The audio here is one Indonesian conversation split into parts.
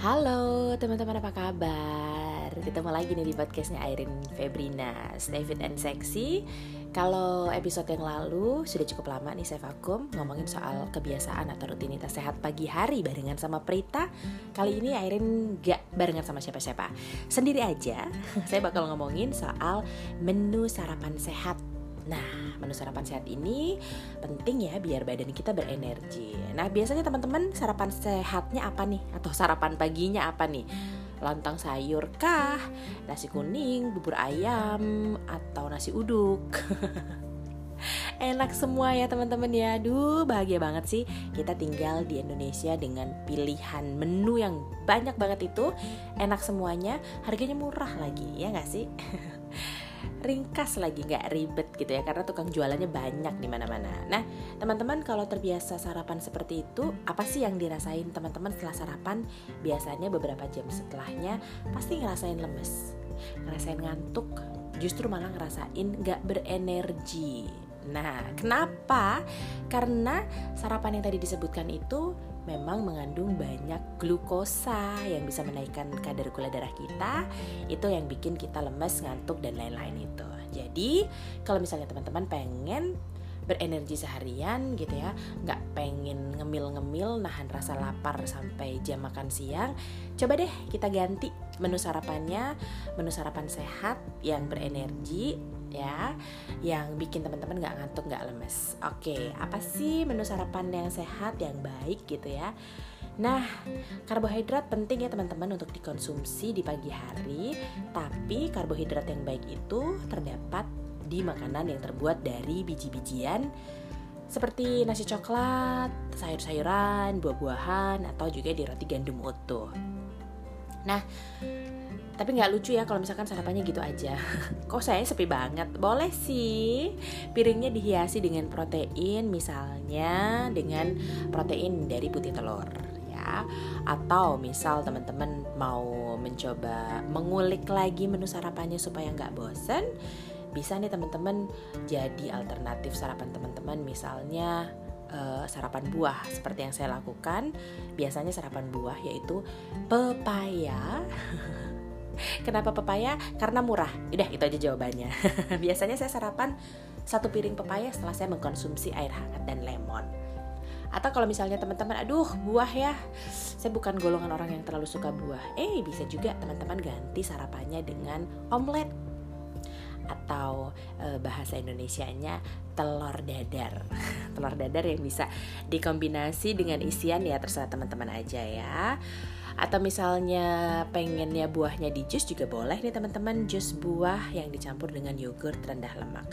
Halo teman-teman apa kabar? Ketemu lagi nih di podcastnya Airin Febrina. Fit and sexy. Kalau episode yang lalu sudah cukup lama nih saya vakum Ngomongin soal kebiasaan atau rutinitas sehat pagi hari barengan sama Prita. Kali ini Airin gak barengan sama siapa-siapa. Sendiri aja Saya bakal ngomongin soal menu sarapan sehat Nah, menu sarapan sehat ini penting ya biar badan kita berenergi. Nah, biasanya teman-teman sarapan sehatnya apa nih? Atau sarapan paginya apa nih? Lontong sayur kah? Nasi kuning, bubur ayam, atau nasi uduk? Enak semua ya teman-teman ya Duh bahagia banget sih Kita tinggal di Indonesia dengan pilihan menu yang banyak banget itu Enak semuanya Harganya murah lagi ya gak sih? ringkas lagi nggak ribet gitu ya karena tukang jualannya banyak di mana-mana. Nah teman-teman kalau terbiasa sarapan seperti itu apa sih yang dirasain teman-teman setelah sarapan? Biasanya beberapa jam setelahnya pasti ngerasain lemes, ngerasain ngantuk, justru malah ngerasain nggak berenergi. Nah, kenapa? Karena sarapan yang tadi disebutkan itu memang mengandung banyak glukosa yang bisa menaikkan kadar gula darah kita. Itu yang bikin kita lemes, ngantuk dan lain-lain itu. Jadi, kalau misalnya teman-teman pengen berenergi seharian gitu ya nggak pengen ngemil-ngemil nahan rasa lapar sampai jam makan siang coba deh kita ganti menu sarapannya menu sarapan sehat yang berenergi ya yang bikin teman-teman nggak ngantuk nggak lemes. Oke apa sih menu sarapan yang sehat yang baik gitu ya? Nah, karbohidrat penting ya teman-teman untuk dikonsumsi di pagi hari, tapi karbohidrat yang baik itu terdapat di makanan yang terbuat dari biji-bijian seperti nasi coklat, sayur-sayuran, buah-buahan, atau juga di roti gandum utuh. Nah, tapi nggak lucu ya kalau misalkan sarapannya gitu aja. Kok saya sepi banget? Boleh sih. Piringnya dihiasi dengan protein, misalnya dengan protein dari putih telur ya. Atau misal teman-teman mau mencoba mengulik lagi menu sarapannya supaya nggak bosen, bisa nih teman-teman jadi alternatif sarapan teman-teman misalnya uh, sarapan buah seperti yang saya lakukan biasanya sarapan buah yaitu pepaya Kenapa pepaya? Karena murah. Udah itu aja jawabannya. Biasanya saya sarapan satu piring pepaya setelah saya mengkonsumsi air hangat dan lemon. Atau kalau misalnya teman-teman, aduh buah ya, saya bukan golongan orang yang terlalu suka buah. Eh bisa juga teman-teman ganti sarapannya dengan omelet atau e, bahasa Indonesianya telur dadar. telur dadar yang bisa dikombinasi dengan isian ya terserah teman-teman aja ya. Atau misalnya pengennya buahnya di jus juga boleh nih teman-teman, jus buah yang dicampur dengan yogurt rendah lemak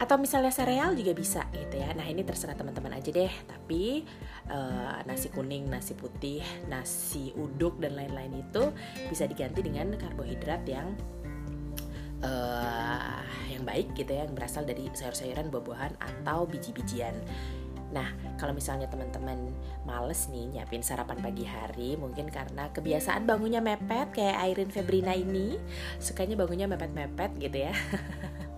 atau misalnya sereal juga bisa gitu ya. Nah ini terserah teman-teman aja deh. Tapi uh, nasi kuning, nasi putih, nasi uduk dan lain-lain itu bisa diganti dengan karbohidrat yang uh, yang baik gitu ya yang berasal dari sayur-sayuran buah-buahan atau biji-bijian Nah, kalau misalnya teman-teman males nih nyiapin sarapan pagi hari, mungkin karena kebiasaan bangunnya mepet kayak Airin Febrina ini, sukanya bangunnya mepet-mepet gitu ya.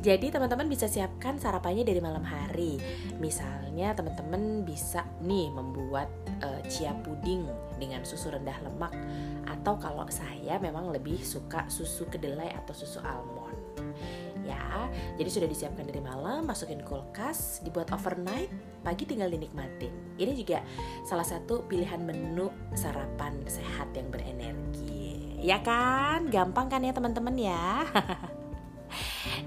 Jadi teman-teman bisa siapkan sarapannya dari malam hari. Misalnya teman-teman bisa nih membuat uh, chia puding dengan susu rendah lemak atau kalau saya memang lebih suka susu kedelai atau susu almond. Jadi sudah disiapkan dari malam, masukin kulkas, dibuat overnight, pagi tinggal dinikmatin. Ini juga salah satu pilihan menu sarapan sehat yang berenergi. Ya kan? Gampang kan ya teman-teman ya?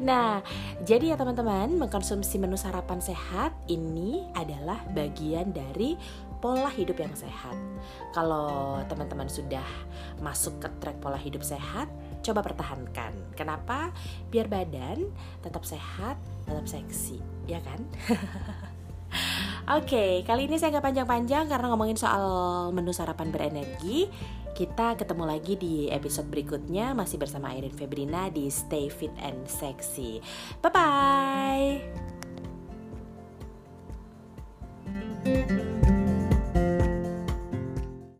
Nah, jadi ya teman-teman, mengkonsumsi menu sarapan sehat ini adalah bagian dari pola hidup yang sehat. Kalau teman-teman sudah masuk ke track pola hidup sehat, coba pertahankan. Kenapa? Biar badan tetap sehat, tetap seksi, ya kan? Oke, okay, kali ini saya nggak panjang-panjang karena ngomongin soal menu sarapan berenergi. Kita ketemu lagi di episode berikutnya masih bersama Airin Febrina di Stay Fit and Sexy. Bye bye.